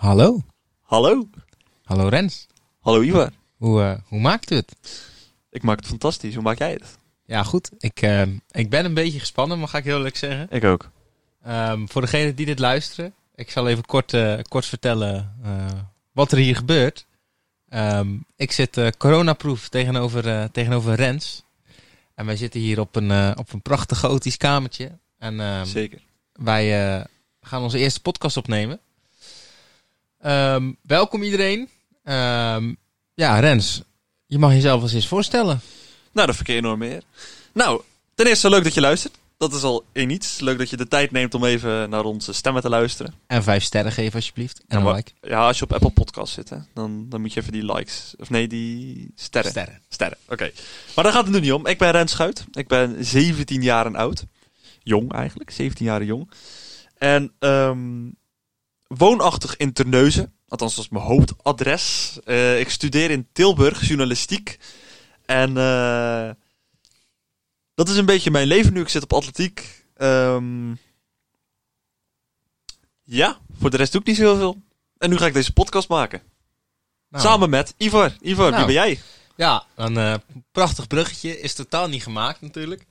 Hallo. Hallo. Hallo Rens. Hallo Ivar. Hoe, uh, hoe maakt u het? Ik maak het fantastisch. Hoe maak jij het? Ja, goed. Ik, uh, ik ben een beetje gespannen, maar ga ik heel eerlijk zeggen. Ik ook. Um, voor degenen die dit luisteren, ik zal even kort, uh, kort vertellen wat er hier gebeurt. Um, ik zit coronaproof tegenover, tegenover Rens. En wij zitten hier op een, op een prachtig gotisch kamertje. En, um, Zeker. Wij gaan onze eerste podcast opnemen. Um, welkom iedereen. Um, ja, Rens, je mag jezelf eens eens voorstellen. Nou, dat verkeer enorm meer. Nou, ten eerste leuk dat je luistert. Dat is al één iets. Leuk dat je de tijd neemt om even naar onze stemmen te luisteren. En vijf sterren geven alsjeblieft. En een like. Ja, als je op Apple Podcast zit, hè, dan, dan moet je even die likes. Of nee, die sterren. Sterren. Sterren, oké. Maar daar gaat het nu niet om. Ik ben Rens Schuit. Ik ben 17 jaar oud. Jong eigenlijk, 17 jaar jong. En um, woonachtig in Terneuzen. Althans, dat is mijn hoofdadres. Uh, ik studeer in Tilburg, journalistiek. En uh, dat is een beetje mijn leven nu. Ik zit op atletiek. Um, ja, voor de rest doe ik niet zo heel veel. En nu ga ik deze podcast maken. Nou. Samen met Ivar. Ivar, nou. wie ben jij? Ja, een uh, prachtig bruggetje. Is totaal niet gemaakt natuurlijk.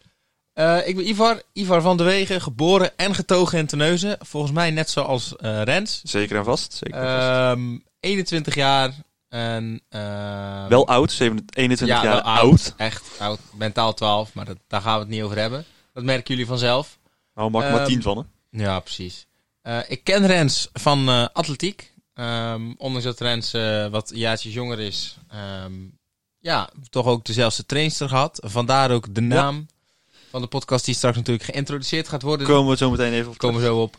Uh, ik ben Ivar, Ivar van de Wegen, geboren en getogen in Terneuzen. Volgens mij net zoals uh, Rens. Zeker en vast. Zeker en vast. Um, 21 jaar en... Uh, wel oud, 21 ja, jaar oud, oud. Echt oud, mentaal 12, maar dat, daar gaan we het niet over hebben. Dat merken jullie vanzelf. Nou, maak maar 10 van hè. Ja, precies. Uh, ik ken Rens van uh, atletiek. Um, ondanks dat Rens wat jaartjes jonger is. ja, toch ook dezelfde trainster gehad. Vandaar ook de naam... Ja van de podcast die straks natuurlijk geïntroduceerd gaat worden. Komen we zo meteen even op. Komen we zo op.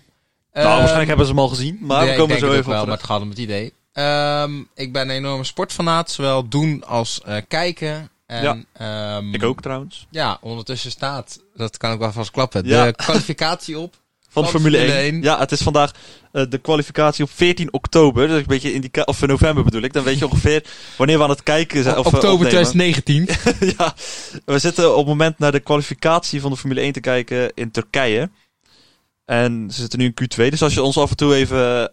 Nou, um, waarschijnlijk hebben ze hem al gezien, maar nee, we komen zo even wel, op. Maar het gaat om het idee. Um, ik ben een enorme sportfanaat, zowel doen als uh, kijken. En, ja, um, ik ook trouwens. Ja, ondertussen staat, dat kan ik wel vast klappen, ja. de kwalificatie op. Van, van Formule 1. 1. Ja, het is vandaag uh, de kwalificatie op 14 oktober. Dus een beetje in die of november bedoel ik. Dan weet je ongeveer wanneer we aan het kijken zijn. Of, oktober uh, 2019. ja, we zitten op het moment naar de kwalificatie van de Formule 1 te kijken in Turkije. En ze zitten nu in Q2. Dus als je ons af en toe even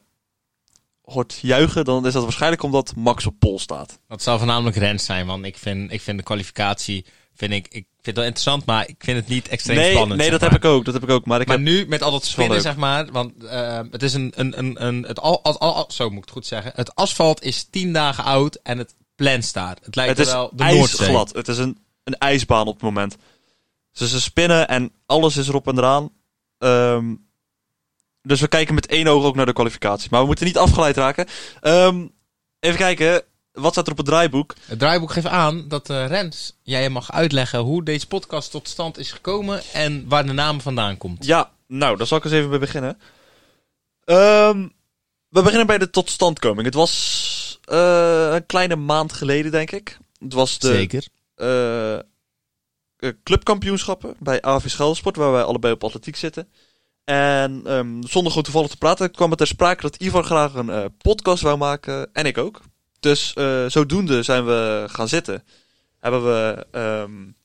hoort juichen, dan is dat waarschijnlijk omdat Max op pol staat. Dat zal voornamelijk Rens zijn, want ik vind, ik vind de kwalificatie vind ik, ik vind het wel interessant, maar ik vind het niet extreem nee, spannend. Nee, dat maar. heb ik ook. Dat heb ik ook. Maar, ik maar heb... nu met al dat spinnen, zeg maar, want uh, het is een, een, een, een het al, al, al, zo moet ik het goed zeggen. Het asfalt is tien dagen oud en het plan staat. Het lijkt het wel de ijsglad. Noordzee. Het is een, een ijsbaan op het moment. Dus ze spinnen en alles is erop en eraan. Um, dus we kijken met één oog ook naar de kwalificatie. Maar we moeten niet afgeleid raken. Um, even kijken. Wat staat er op het draaiboek? Het draaiboek geeft aan dat uh, Rens, jij mag uitleggen hoe deze podcast tot stand is gekomen en waar de naam vandaan komt. Ja, nou, daar zal ik eens even bij beginnen. Um, we beginnen bij de totstandkoming. Het was uh, een kleine maand geleden, denk ik. Het was de Zeker. Uh, clubkampioenschappen bij AV Scheldersport, waar wij allebei op atletiek zitten. En um, zonder gewoon toevallig te praten kwam het ter sprake dat Ivan graag een podcast wou maken. En ik ook. Dus uh, zodoende zijn we gaan zitten. Hebben we um,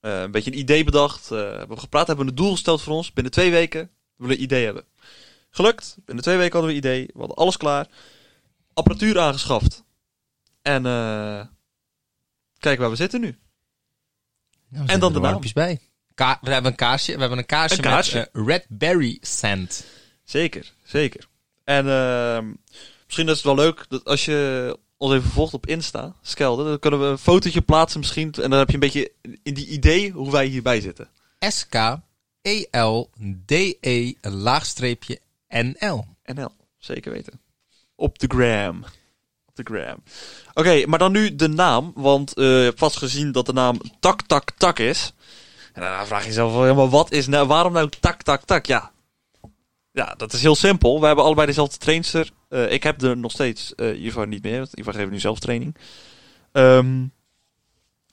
uh, een beetje een idee bedacht. Uh, hebben we gepraat, hebben we een doel gesteld voor ons. Binnen twee weken willen we een idee hebben. Gelukt. Binnen twee weken hadden we een idee. We hadden alles klaar. Apparatuur aangeschaft. En kijk waar we zitten nu. Nou, en dan de naam. bij. Ka we hebben een kaarsje, we hebben een kaarsje, een kaarsje. met uh, Red Berry Scent. Zeker, zeker. En uh, misschien is het wel leuk dat als je ons even volgt op Insta, Skelde, dan kunnen we een fotootje plaatsen misschien. En dan heb je een beetje in die idee hoe wij hierbij zitten. S-K-E-L-D-E laagstreepje N-L. NL, zeker weten. Op de gram. Op de gram. Oké, okay, maar dan nu de naam. Want uh, je hebt vast gezien dat de naam Tak Tak Tak is. En dan vraag je jezelf maar wat is nou, waarom nou tak, tak, tak? Ja. Ja, dat is heel simpel. We hebben allebei dezelfde trainster. Uh, ik heb er nog steeds uh, Ivar niet meer, want Ivar geeft nu zelf training. Um,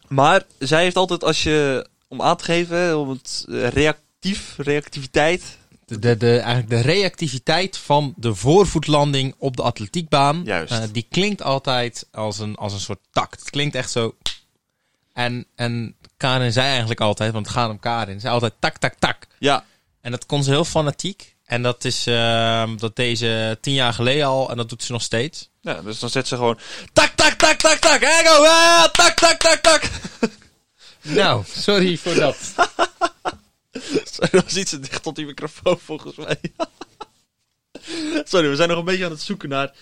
maar zij heeft altijd, als je, om aan te geven, om het uh, reactief, reactiviteit. De, de, de, eigenlijk de reactiviteit van de voorvoetlanding op de atletiekbaan. Juist. die klinkt altijd als een, als een soort takt. Het klinkt echt zo. En, en Karin zei eigenlijk altijd, want het gaat om Karin, zei altijd tak, tak, tak. Ja. En dat kon ze heel fanatiek. En dat is ehm, dat deze tien jaar geleden al. En dat doet ze nog steeds. Ja, dus dan zet ze gewoon... Tak, tak, tak, tak, tak. En go. Ah, tak, tak, tak, tak. Nou, sorry voor dat. Sorry, dat was iets te dicht tot die microfoon volgens mij. Sorry, we zijn nog een beetje aan het zoeken naar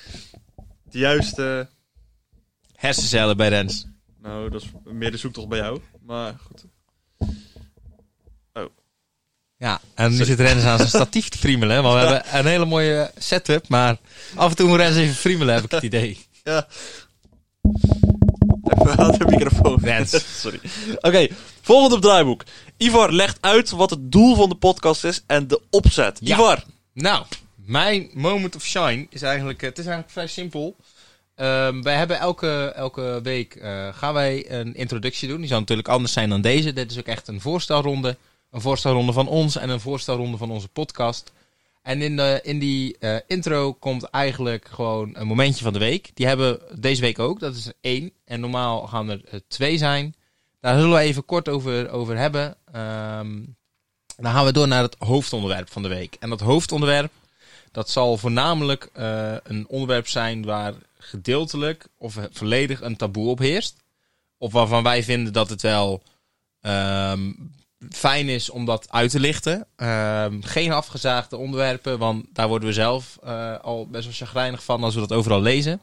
de juiste... Hersencellen bij Rens. Nou, dat is meer de zoektocht bij jou. Maar goed. Ja, en nu zit Rens aan zijn statief te friemelen. Want we hebben een hele mooie setup. Maar af en toe moet Rens even friemelen, heb ik het idee. Ja. Even de microfoon. Rens. Sorry. Oké, volgende op draaiboek. Ivar legt uit wat het doel van de podcast is en de opzet. Ja. Ivar. Nou, mijn moment of shine is eigenlijk... Het is eigenlijk vrij simpel. Ehm, wij hebben elke, elke week eh, gaan wij een introductie doen. Die zou natuurlijk anders zijn dan deze. Dit is ook echt een voorstelronde. Een voorstelronde van ons en een voorstelronde van onze podcast. En in, de, in die eh, intro komt eigenlijk gewoon een momentje van de week. Die hebben we deze week ook. Dat is er één. En normaal gaan er eh, twee zijn. Daar zullen we even kort over, over hebben. Ehm, dan gaan we door naar het hoofdonderwerp van de week. En dat hoofdonderwerp, dat zal voornamelijk eh, een onderwerp zijn waar gedeeltelijk of volledig een taboe op heerst. Of waarvan wij vinden dat het wel ehm, fijn is om dat uit te lichten. Ehm, geen afgezaagde onderwerpen, want daar worden we zelf eh, al best wel chagrijnig van als we dat overal lezen.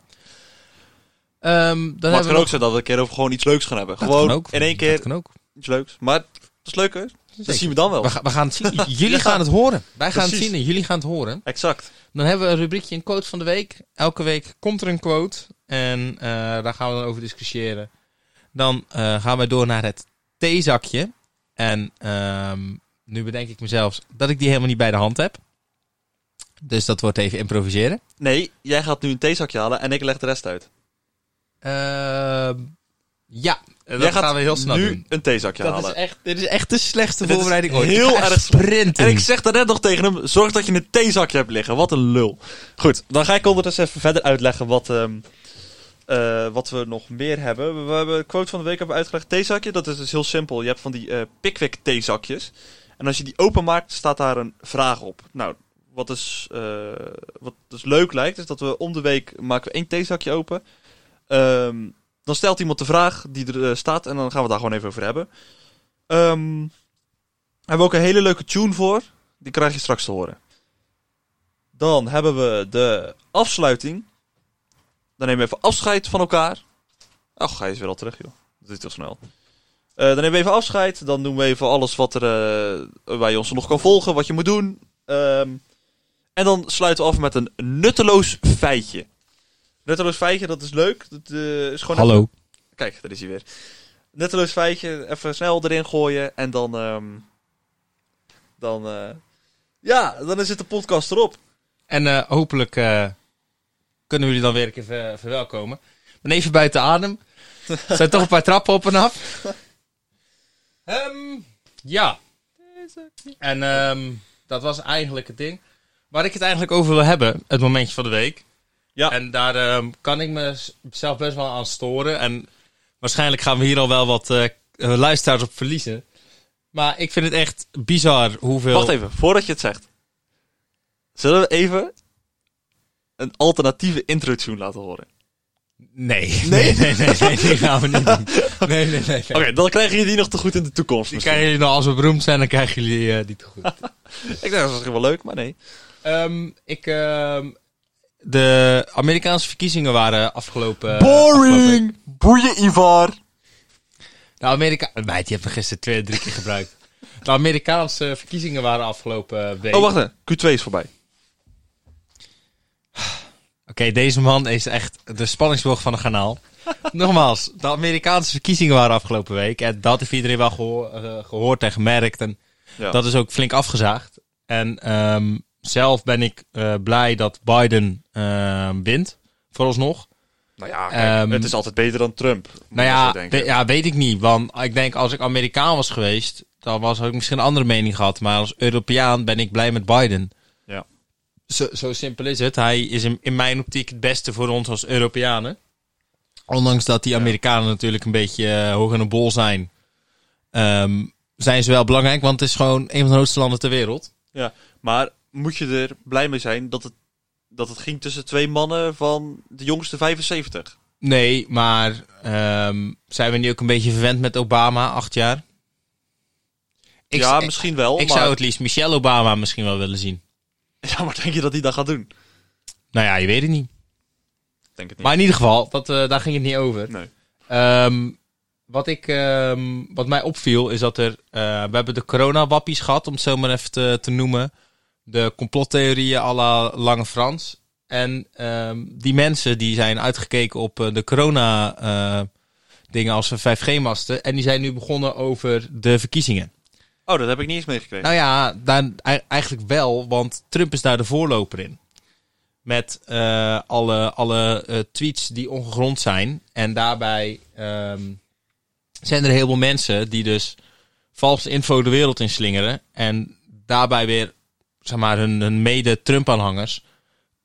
Ehm, dan Maar het kan ook nog- zijn dat we een keer over gewoon iets leuks gaan hebben. Dat gewoon ook. in één keer Dat kan ook. iets leuks. Maar dat is leuker. Dat Zeker. zien we dan wel. We, ga- we gaan het zien. Jullie gaan het horen. Wij gaan het zien en jullie gaan het horen. Exact. Dan hebben we een rubriekje een quote van de week. Elke week komt er een quote. En eh, daar gaan we dan over discussiëren. Dan eh, gaan we door naar het theezakje. En ehm, nu bedenk ik mezelf dat ik die helemaal niet bij de hand heb. Dus dat wordt even improviseren. Nee, jij gaat nu een theezakje halen en ik leg de rest uit. Ehm, ja, dat jij gaat gaan we heel snel nu doen. een theezakje Dat halen. is echt, dit is echt de slechtste Dit voorbereiding ooit. heel erg slecht. sprinten. En ik zeg daarnet nog tegen hem, zorg dat je een theezakje hebt liggen. Wat een lul. Goed, dan ga ik ondertussen even verder uitleggen wat, ehm, eh, wat we nog meer hebben. We, hebben quote van de week hebben uitgelegd. Theezakje, dat is dus heel simpel. Je hebt van die eh Pickwick theezakjes. En als je die openmaakt, staat daar een vraag op. Nou, wat dus, eh, wat dus leuk lijkt, is dat we om de week maken we één theezakje open. Ehm, dan stelt iemand de vraag die er staat en dan gaan we daar gewoon even over hebben. Ehm hebben we ook een hele leuke tune voor. Die krijg je straks te horen. Dan hebben we de afsluiting. Dan nemen we even afscheid van elkaar. Ach, hij is weer al terug, joh. Dat is toch snel. Eh, dan nemen we even afscheid. Dan doen we even alles wat er, eh, waar je ons nog kan volgen, wat je moet doen. Ehm, en dan sluiten we af met een nutteloos feitje. Nutteloos feitje, dat is leuk. Dat eh, is gewoon Hallo. Kijk, daar is hij weer. Netteloos feitje, even snel erin gooien en dan... ehm, dan... eh, ja, dan zit de podcast erop. En eh, hopelijk eh, kunnen we jullie dan weer een keer ver- verwelkomen. Ik ben even buiten adem. Er zijn toch een paar trappen op en af. Ehm, ja. En ehm, dat was eigenlijk het ding. Waar ik het eigenlijk over wil hebben, het momentje van de week. Ja. En daar ehm, kan ik mezelf best wel aan storen. En waarschijnlijk gaan we hier al wel wat eh, luisteraars op verliezen. Maar ik vind het echt bizar hoeveel... Wacht even, voordat je het zegt. Zullen we even een alternatieve intro tune laten horen? Nee. Nee? Nee, nee, nee, die gaan we niet doen. Nee, nee, nee. nee. Oké, dan krijgen jullie die nog te goed in de toekomst. Die misschien. krijgen jullie nog, als we beroemd zijn, dan krijgen jullie eh, die te goed. Ik dacht, dat is misschien wel leuk, maar nee. Ehm, ik, ehm, de Amerikaanse verkiezingen waren afgelopen... Boring! Boeien, Ivar! De Amerika... Meid, die hebt me gisteren twee, drie keer gebruikt. De Amerikaanse verkiezingen waren afgelopen week. Oh, wacht even. Q2 is voorbij. Oké, deze man is echt de spanningsboog van een kanaal. Nogmaals, de Amerikaanse verkiezingen waren afgelopen week. En dat heeft iedereen wel gehoor- eh, gehoord en gemerkt. En Ja. dat is ook flink afgezaagd. En ehm, zelf ben ik eh, blij dat Biden ehm, wint, vooralsnog. Nou ja, kijk, Ehm, het is altijd beter dan Trump. Nou ja, we- ja, weet ik niet. Want ik denk, als ik Amerikaan was geweest, dan was, had ik misschien een andere mening gehad. Maar als Europeaan ben ik blij met Biden. Ja. Zo, zo simpel is het. Hij is in, in mijn optiek het beste voor ons als Europeanen. Ondanks dat die Ja. Amerikanen natuurlijk een beetje eh, hoog in de bol zijn, ehm, zijn ze wel belangrijk. Want het is gewoon een van de grootste landen ter wereld. Maar moet je er blij mee zijn dat het, dat het ging tussen twee mannen van de jongste 75? Nee, maar ehm, zijn we nu ook een beetje verwend met Obama, acht jaar? Ik, ja, misschien wel. ik maar, zou het liefst Michelle Obama misschien wel willen zien. Ja, maar denk je dat hij dat gaat doen? Nou ja, je weet het niet. Denk het niet. Maar in ieder geval, dat, eh, daar ging het niet over. Nee. Ehm, wat, ik, ehm, wat mij opviel is dat er... eh, we hebben de coronawappies gehad, om het zo maar even te, te noemen. De complottheorieën à la Lange Frans. En ehm, die mensen die zijn uitgekeken op eh, de corona eh, dingen als 5G-masten. En die zijn nu begonnen over de verkiezingen. Oh, dat heb ik niet eens meegekregen. Nou ja, daar, ei- eigenlijk wel, want Trump is daar de voorloper in. Met eh, alle, alle eh, tweets die ongegrond zijn. En daarbij ehm, zijn er heel veel mensen die dus valse info de wereld inslingeren. En daarbij weer, zeg maar, hun, hun mede-Trump-aanhangers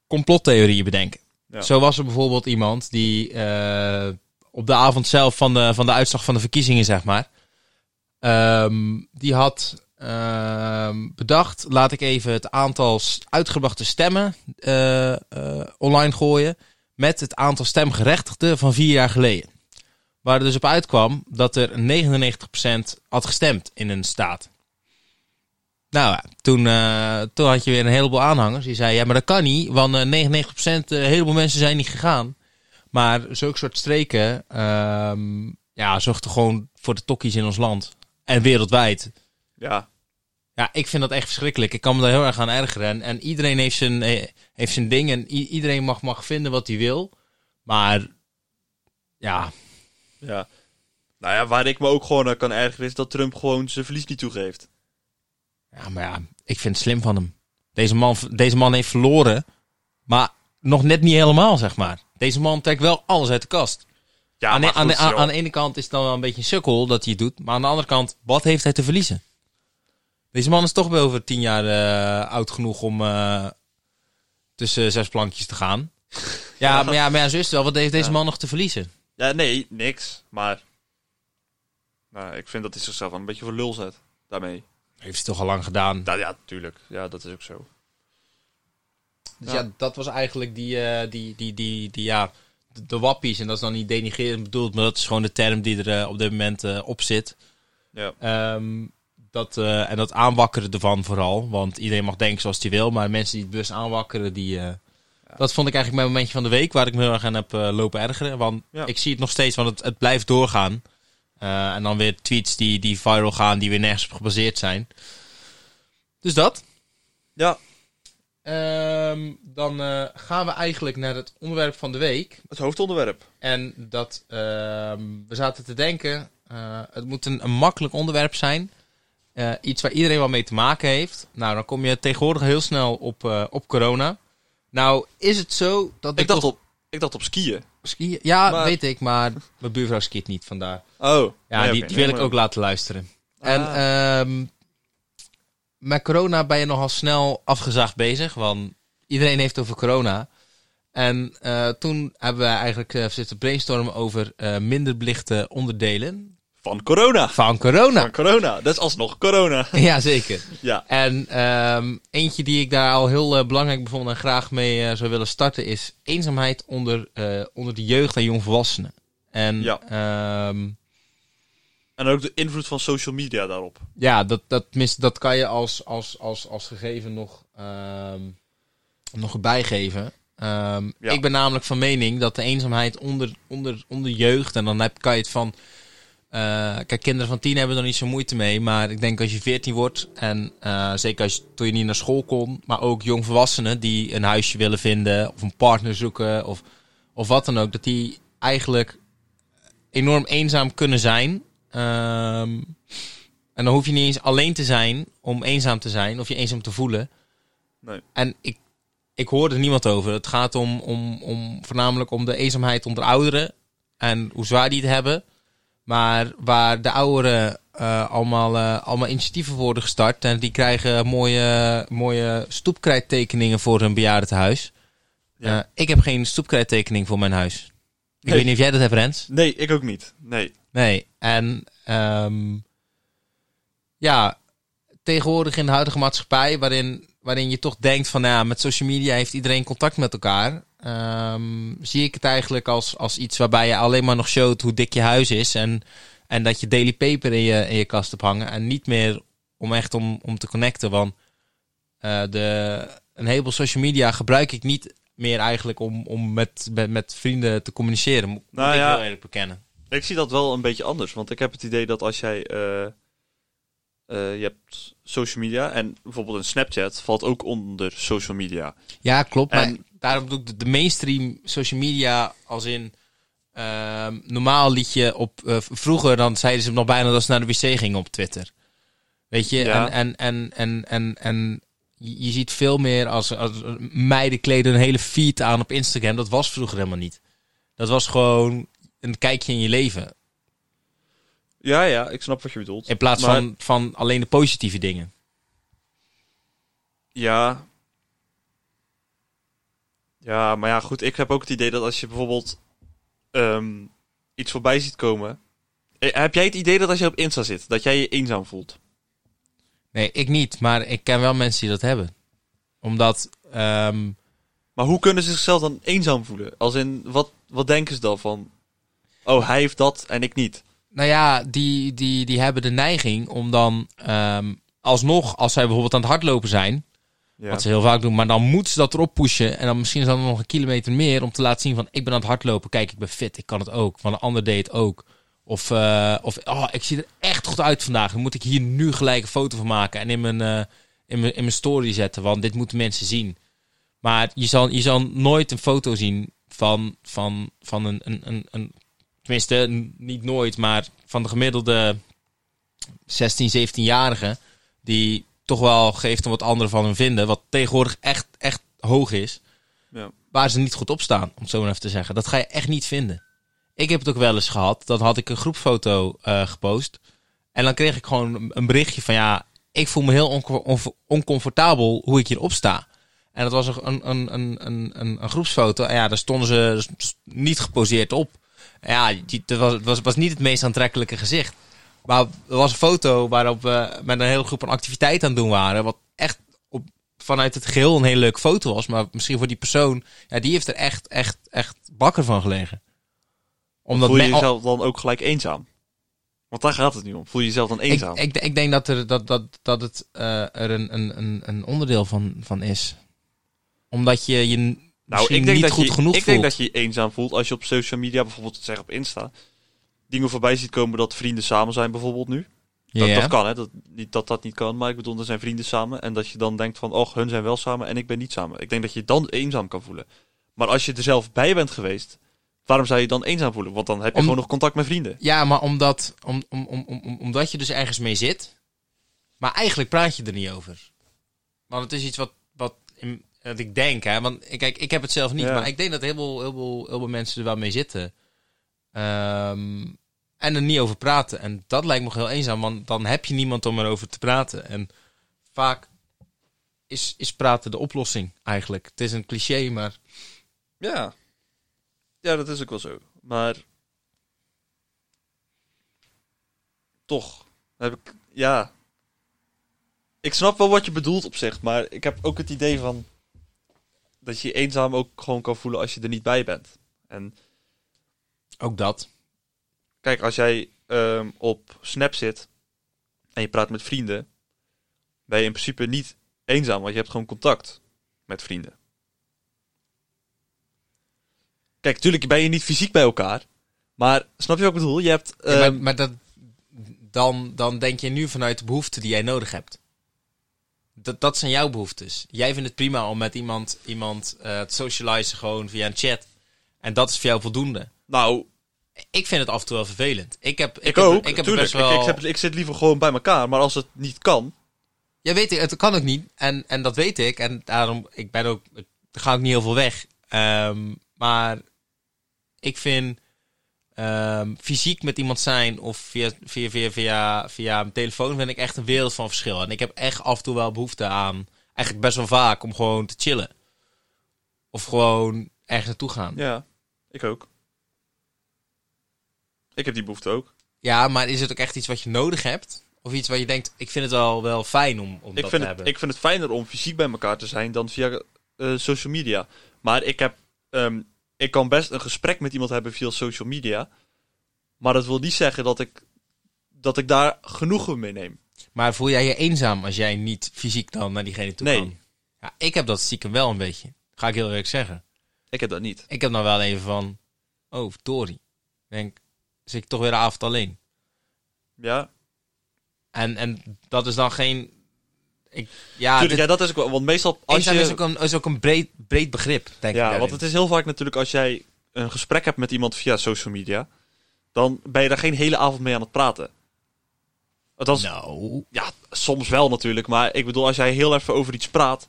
complottheorieën bedenken. Ja. Zo was er bijvoorbeeld iemand die eh, op de avond zelf van de, van de uitslag van de verkiezingen, zeg maar. Ehm, die had ehm, bedacht, laat ik even het aantal uitgebrachte stemmen eh, eh, online gooien. Met het aantal stemgerechtigden van vier jaar geleden. Waar er dus op uitkwam dat er 99% had gestemd in een staat. Nou toen, eh, toen had je weer een heleboel aanhangers. Die zeiden, ja, maar dat kan niet, want eh, 99% een heleboel mensen zijn niet gegaan. Maar zulke soort streken ehm ja, zorgden gewoon voor de tokkies in ons land. En wereldwijd. Ja, Ja, ik vind dat echt verschrikkelijk. Ik kan me daar heel erg aan ergeren. En, en iedereen heeft zijn, eh, heeft zijn ding. En iedereen mag, mag vinden wat hij wil. Maar ja, ja. Nou ja, waar ik me ook gewoon aan kan ergeren is dat Trump gewoon zijn verlies niet toegeeft. ja, maar ja, ik vind het slim van hem. Deze man, deze man heeft verloren. Maar nog net niet helemaal, zeg maar. Deze man trekt wel alles uit de kast. Ja, aan, de, aan, de, aan, de ene kant is het dan wel een beetje een sukkel dat hij het doet. Maar aan de andere kant, wat heeft hij te verliezen? Deze man is toch wel over tien jaar eh, oud genoeg om eh, tussen zes plankjes te gaan. Ja, maar ja, maar ja, zo is het wel. Wat heeft deze Ja. man nog te verliezen? Ja, nee, niks. Maar nou, ik vind dat hij zichzelf wel een beetje voor lul zet daarmee. Heeft hij toch al lang gedaan. Nou ja, tuurlijk. Ja, dat is ook zo. Dus Ja. ja, dat was eigenlijk die, eh, die, die, die, die, ja, de, wappies. En dat is dan niet denigrerend bedoeld, maar dat is gewoon de term die er eh, op dit moment eh, op zit. Ja. Ehm, dat, eh, en dat aanwakkeren ervan vooral. Want iedereen mag denken zoals hij wil. Maar mensen die het bewust aanwakkeren, die... Dat vond ik eigenlijk mijn momentje van de week. Waar ik me heel erg aan heb lopen ergeren. Want Ja. ik zie het nog steeds, want het, het blijft doorgaan. En dan weer tweets die, die viral gaan, die weer nergens op gebaseerd zijn. Dus dat. Ja, Ehm, dan eh, gaan we eigenlijk naar het onderwerp van de week. het hoofdonderwerp. En dat ehm, we zaten te denken, eh, het moet een, een makkelijk onderwerp zijn. Eh, iets waar iedereen wel mee te maken heeft. Nou, dan kom je tegenwoordig heel snel op, op corona. Nou, is het zo dat Ik dacht, op, ik dacht op skiën. skiën? Ja, Maar- weet ik, maar mijn buurvrouw skiet niet vandaar. Oh. Ja, nee, die, oké, die nee, wil ik ook laten luisteren. Ah. En ehm, met corona ben je nogal snel afgezaagd bezig, want iedereen heeft over corona. En eh, toen hebben we eigenlijk eh, zitten brainstormen over eh, minder belichte onderdelen Van corona. van corona. Van corona. Dat is alsnog corona. Ja, zeker. ja. En ehm, eentje die ik daar al heel belangrijk bevond en graag mee zou willen starten is eenzaamheid onder, onder de jeugd en jongvolwassenen. En Ja. ehm, En ook de invloed van social media daarop. Ja, dat, dat, tenminste, dat kan je als, als, als, als gegeven nog, ehm, nog bijgeven. Ehm, Ja. Ik ben namelijk van mening dat de eenzaamheid onder, onder, onder jeugd, en dan heb, kan je het van. eh, kijk, kinderen van tien hebben er niet zo moeite mee. Maar ik denk als je 14 wordt, en eh, zeker als je, toen je niet naar school kon, maar ook jongvolwassenen die een huisje willen vinden, of een partner zoeken, of, of wat dan ook, dat die eigenlijk enorm eenzaam kunnen zijn. Ehm, en dan hoef je niet eens alleen te zijn om eenzaam te zijn of je eenzaam te voelen. Nee. En ik, ik hoor er niemand over. Het gaat om, om, om voornamelijk om de eenzaamheid onder ouderen en hoe zwaar die het hebben. Maar waar de ouderen eh, allemaal, eh, allemaal initiatieven worden gestart en die krijgen mooie, mooie stoepkrijttekeningen voor hun bejaardentehuis. Ja. Eh, ik heb geen stoepkrijttekening voor mijn huis. Ik Nee. weet niet of jij dat hebt, Rens. Nee, ik ook niet. Nee. Nee, en ehm, ja, tegenwoordig in de huidige maatschappij, waarin, waarin je toch denkt van, nou ja, met social media heeft iedereen contact met elkaar. ehm, zie ik het eigenlijk als, als iets waarbij je alleen maar nog showt hoe dik je huis is. En, en dat je daily paper in je, in je kast hebt hangen. En niet meer om echt om, om te connecten. Want eh, de, een heleboel social media gebruik ik niet meer eigenlijk om, om met, met, met vrienden te communiceren. Moet Nou ik ja. heel eerlijk bekennen. Ik zie dat wel een beetje anders. Want ik heb het idee dat als jij. eh, eh, je hebt social media en bijvoorbeeld een Snapchat valt ook onder social media. Ja, klopt. Maar En- daarom doe ik de, de mainstream social media als in... ehm, normaal liet je op... eh, vroeger dan zeiden ze nog bijna dat ze naar de wc gingen op Twitter. Weet je? Ja. En, en, en, en, en, en je, je ziet veel meer als, als meiden kleden een hele feed aan op Instagram. Dat was vroeger helemaal niet. Dat was gewoon een kijkje in je leven. Ja, ja, ik snap wat je bedoelt. In plaats Maar- van, van alleen de positieve dingen. Ja. Ja, maar ja, goed. Ik heb ook het idee dat als je bijvoorbeeld ehm, iets voorbij ziet komen. Eh, Heb jij het idee dat als je op Insta zit, dat jij je eenzaam voelt? Nee, ik niet. Maar ik ken wel mensen die dat hebben. Omdat... ehm, Maar hoe kunnen ze zichzelf dan eenzaam voelen? Als in, wat, wat denken ze dan van? Oh, hij heeft dat en ik niet. Nou ja, die, die, die hebben de neiging om dan ehm, alsnog, als zij bijvoorbeeld aan het hardlopen zijn, Ja. wat ze heel vaak doen, maar dan moeten ze dat erop pushen. En dan misschien is dat nog een kilometer meer om te laten zien van ik ben aan het hardlopen, kijk ik ben fit, ik kan het ook. Van een ander deed het ook. Of, eh, of oh, ik zie er echt goed uit vandaag. Dan moet ik hier nu gelijk een foto van maken en in mijn, eh, in mijn, in mijn story zetten, want dit moeten mensen zien. Maar je zal, je zal nooit een foto zien van, van, van een, een, een, een tenminste niet nooit, maar van de gemiddelde 16, 17-jarige, die toch wel geeft om wat anderen van hem vinden, wat tegenwoordig echt, echt hoog is, Ja. waar ze niet goed op staan, om het zo maar even te zeggen. Dat ga je echt niet vinden. Ik heb het ook wel eens gehad, dan had ik een groepsfoto eh, gepost, en dan kreeg ik gewoon een- berichtje van, ja, ik voel me heel oncomfortabel hoe ik hierop sta. En dat was een, een, een, een, een, een groepsfoto. En ja, daar stonden ze dus niet geposeerd op. Ja, het was, het was, was niet het meest aantrekkelijke gezicht. Maar er was een foto waarop we met een hele groep een activiteit aan het doen waren. Wat echt op, vanuit het geheel een hele leuke foto was. Maar misschien voor die persoon, ja, die heeft er echt, echt, echt bakker van gelegen. Omdat Voel je jezelf dan ook gelijk eenzaam? Want daar gaat het nu om. Voel je jezelf dan eenzaam? Ik, ik, ik denk dat, er, dat, dat, dat het eh, er een, een, een, onderdeel van, van is. Omdat je je nou, ik denk, dat goed je, genoeg ik voelt. denk dat je je eenzaam voelt als je op social media, bijvoorbeeld zeg op Insta, dingen voorbij ziet komen dat vrienden samen zijn bijvoorbeeld nu. Dat, Ja. dat kan, hè. Dat, niet dat dat niet kan, maar ik bedoel, er zijn vrienden samen. En dat je dan denkt van, oh, hun zijn wel samen en ik ben niet samen. Ik denk dat je dan eenzaam kan voelen. Maar als je er zelf bij bent geweest, waarom zou je je dan eenzaam voelen? Want dan heb je Om- gewoon nog contact met vrienden. Ja, maar omdat, om, om, om, om, omdat je dus ergens mee zit. Maar eigenlijk praat je er niet over. Want het is iets wat, wat, in, wat ik denk, hè. Want ik- kijk, ik heb het zelf niet. Ja. Maar ik denk dat heel veel, heel, veel, heel veel mensen er wel mee zitten. Ehm, en er niet over praten. En dat lijkt me heel eenzaam. Want dan heb je niemand om erover te praten. En vaak is, is praten de oplossing eigenlijk. Het is een cliché, maar... Ja. Ja, dat is ook wel zo. Maar toch heb ik, ja. Ik snap wel wat je bedoelt op zich, maar ik heb ook het idee van dat je je eenzaam ook gewoon kan voelen als je er niet bij bent. En Ook dat. kijk, als jij ehm, op Snap zit en je praat met vrienden, ben je in principe niet eenzaam, want je hebt gewoon contact met vrienden. Kijk, tuurlijk ben je niet fysiek bij elkaar, maar snap je wat ik bedoel? Je hebt... Ja, ehm, maar maar dat, dan, dan denk je nu vanuit de behoeften die jij nodig hebt. Dat, dat zijn jouw behoeftes. Jij vindt het prima om met iemand, iemand eh, te socializen gewoon via een chat. En dat is voor jou voldoende. nou, Ik vind het af en toe wel vervelend. Ik heb, ik, ik, heb, ook, ik heb best wel... Ik, ik, heb- ik zit liever gewoon bij elkaar, maar als het niet kan... Ja, weet ik, het kan ook niet. En, en dat weet ik. En daarom, ik ben ook, ik, ga ook niet heel veel weg. Ehm, maar ik vind ehm, fysiek met iemand zijn of via, via, via, via, via een telefoon vind ik echt een wereld van verschil. En ik heb echt af en toe wel behoefte aan, eigenlijk best wel vaak, om gewoon te chillen. Of gewoon ergens naartoe gaan. Ja, Ja, ik ook. Ik heb die behoefte ook. maar is het ook echt iets wat je nodig hebt? Of iets waar je denkt, ik vind het wel, wel fijn om, om Ik dat vind, te het, hebben. ik vind het fijner om fysiek bij elkaar te zijn dan via eh, social media. Maar ik heb... ehm, ik kan best een gesprek met iemand hebben via social media. Maar dat wil niet zeggen dat ik, dat ik daar genoegen mee neem. Maar voel jij je eenzaam als jij niet fysiek dan naar diegene toe Nee. kan? Ja, ik heb dat stiekem wel een beetje. Ga ik heel eerlijk zeggen. Ik heb dat niet. Ik heb dan wel even van, oh, Tori. Denk, zit ik toch weer de avond alleen. Ja, En, en dat is dan geen... Ik, ja, Tuurlijk, dit, ja, dat is ook wel. Want meestal als je... is ook een, is ook een breed, breed begrip, denk ik. Ja, daarin. want het is heel vaak natuurlijk als jij een gesprek hebt met iemand via social media, dan ben je daar geen hele avond mee aan het praten. Althans, Nou, ja, soms wel natuurlijk, maar ik bedoel, als jij heel even over iets praat,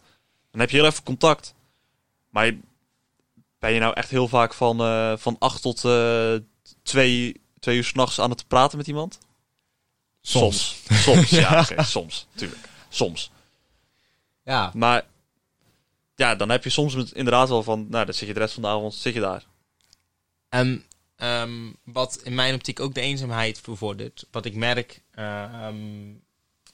dan heb je heel even contact. Maar je- ben je nou echt heel vaak van, eh van acht tot eh twee, twee uur s'nachts aan het praten met iemand? Soms. Soms, soms ja, soms, tuurlijk. Soms. Ja. Maar ja, dan heb je soms met- inderdaad wel van, nou, dan zit je de rest van de avond zit je daar. En ehm, wat in mijn optiek ook de eenzaamheid bevordert. Wat ik merk. eh, ehm,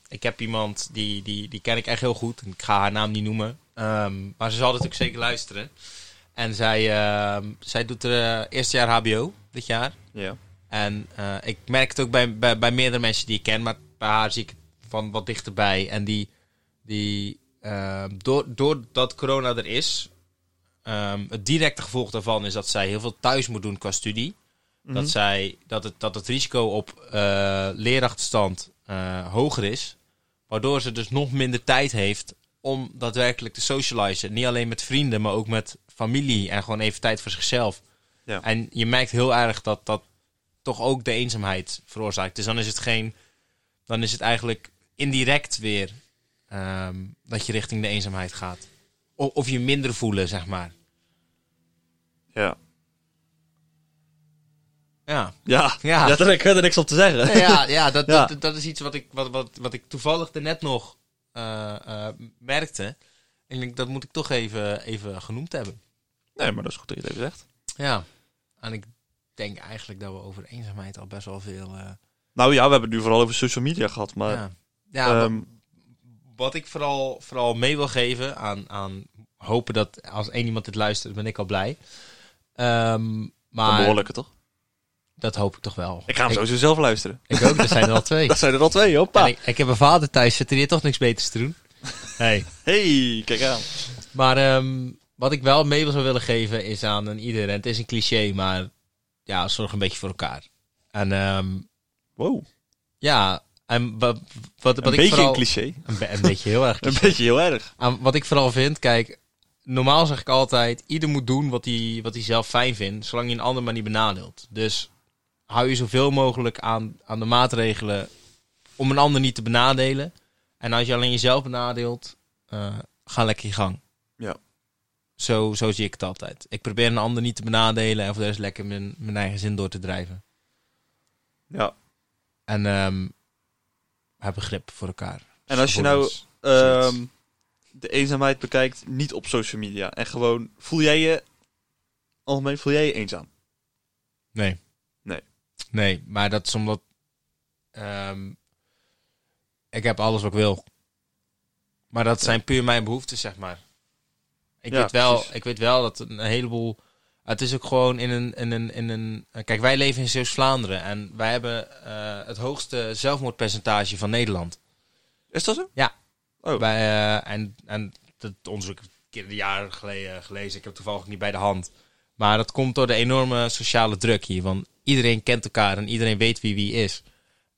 ik heb iemand die, die, die ken ik echt heel goed. Ik ga haar naam niet noemen. ehm, maar ze zal natuurlijk zeker luisteren. En zij, ehm, zij doet er eh, eerste jaar HBO dit jaar. Ja. En eh, ik merk het ook bij, bij, bij meerdere mensen die ik ken. Maar bij haar zie ik het van wat dichterbij. En die, die ehm, door, doordat corona er is. ehm, het directe gevolg daarvan is dat zij heel veel thuis moet doen qua studie. Mhm. Dat, zij, dat, het, dat het risico op eh leerachterstand eh, hoger is. Waardoor ze dus nog minder tijd heeft om daadwerkelijk te socializen. Niet alleen met vrienden, maar ook met familie. En gewoon even tijd voor zichzelf. Ja. En je merkt heel erg dat dat toch ook de eenzaamheid veroorzaakt. Dus dan is het geen. Dan is het eigenlijk indirect weer ehm, dat je richting de eenzaamheid gaat. O- of je minder voelen, zeg maar. Ja. Ja. Ja. Ja. Ja, daar heb ik er niks op te zeggen. ja, ja, dat, Ja. Dat, dat is iets wat ik, wat, wat, wat ik toevallig net nog eh, eh, merkte. En ik denk, dat moet ik toch even, even genoemd hebben. Nee, maar dat is goed dat je het even zegt. Ja. En ik denk eigenlijk dat we over eenzaamheid al best wel veel... eh, Nou ja, we hebben het nu vooral over social media gehad, maar... ja, ja ehm, wat, ik vooral, vooral mee wil geven aan, aan hopen dat als één iemand dit luistert, ben ik al blij. Een maar behoorlijke, toch? dat hoop ik toch wel. Ik ga hem ik, sowieso zelf luisteren. ik ook, er zijn er al twee. Dat zijn er al twee, hoppa. Ik, ik heb een vader thuis zitten die heeft toch niks beters te doen. Hey. Hey, kijk aan. Maar ehm, wat ik wel mee zou willen geven is aan een ieder, en het is een cliché, maar ja, zorg een beetje voor elkaar. En ehm, Wow, ja, en wat, wat, wat een ik beetje vooral... een cliché. Een, een beetje heel erg Een beetje heel erg. Aan wat ik vooral vind, kijk, normaal zeg ik altijd, ieder moet doen wat hij, wat hij zelf fijn vindt, zolang je een ander maar niet benadeelt. Dus hou je zoveel mogelijk aan, aan de maatregelen om een ander niet te benadelen. En als je alleen jezelf benadeelt, eh, ga lekker je gang. Ja. Zo, zo zie ik het altijd. Ik probeer een ander niet te benadelen en voor de rest lekker mijn, mijn eigen zin door te drijven. Ja. En ehm begrip voor elkaar. En als je nou ehm, de eenzaamheid bekijkt, niet op social media. En gewoon, voel jij je, algemeen, voel jij je eenzaam? Nee. Nee. Nee, maar dat is omdat... ehm, ik heb alles wat ik wil. Maar dat zijn puur mijn behoeften, zeg maar. Ik, Ja, weet wel, precies. ik weet wel dat een heleboel... Het is ook gewoon in een... In een, in een kijk, wij leven in Zeeuws-Vlaanderen. En wij hebben eh, het hoogste zelfmoordpercentage van Nederland. Is dat zo? Ja. Oh. Wij, eh, en, en dat onderzoek heb ik een keer een jaar geleden gelezen. Ik heb het toevallig niet bij de hand. Maar dat komt door de enorme sociale druk hier. Want iedereen kent elkaar en iedereen weet wie wie is.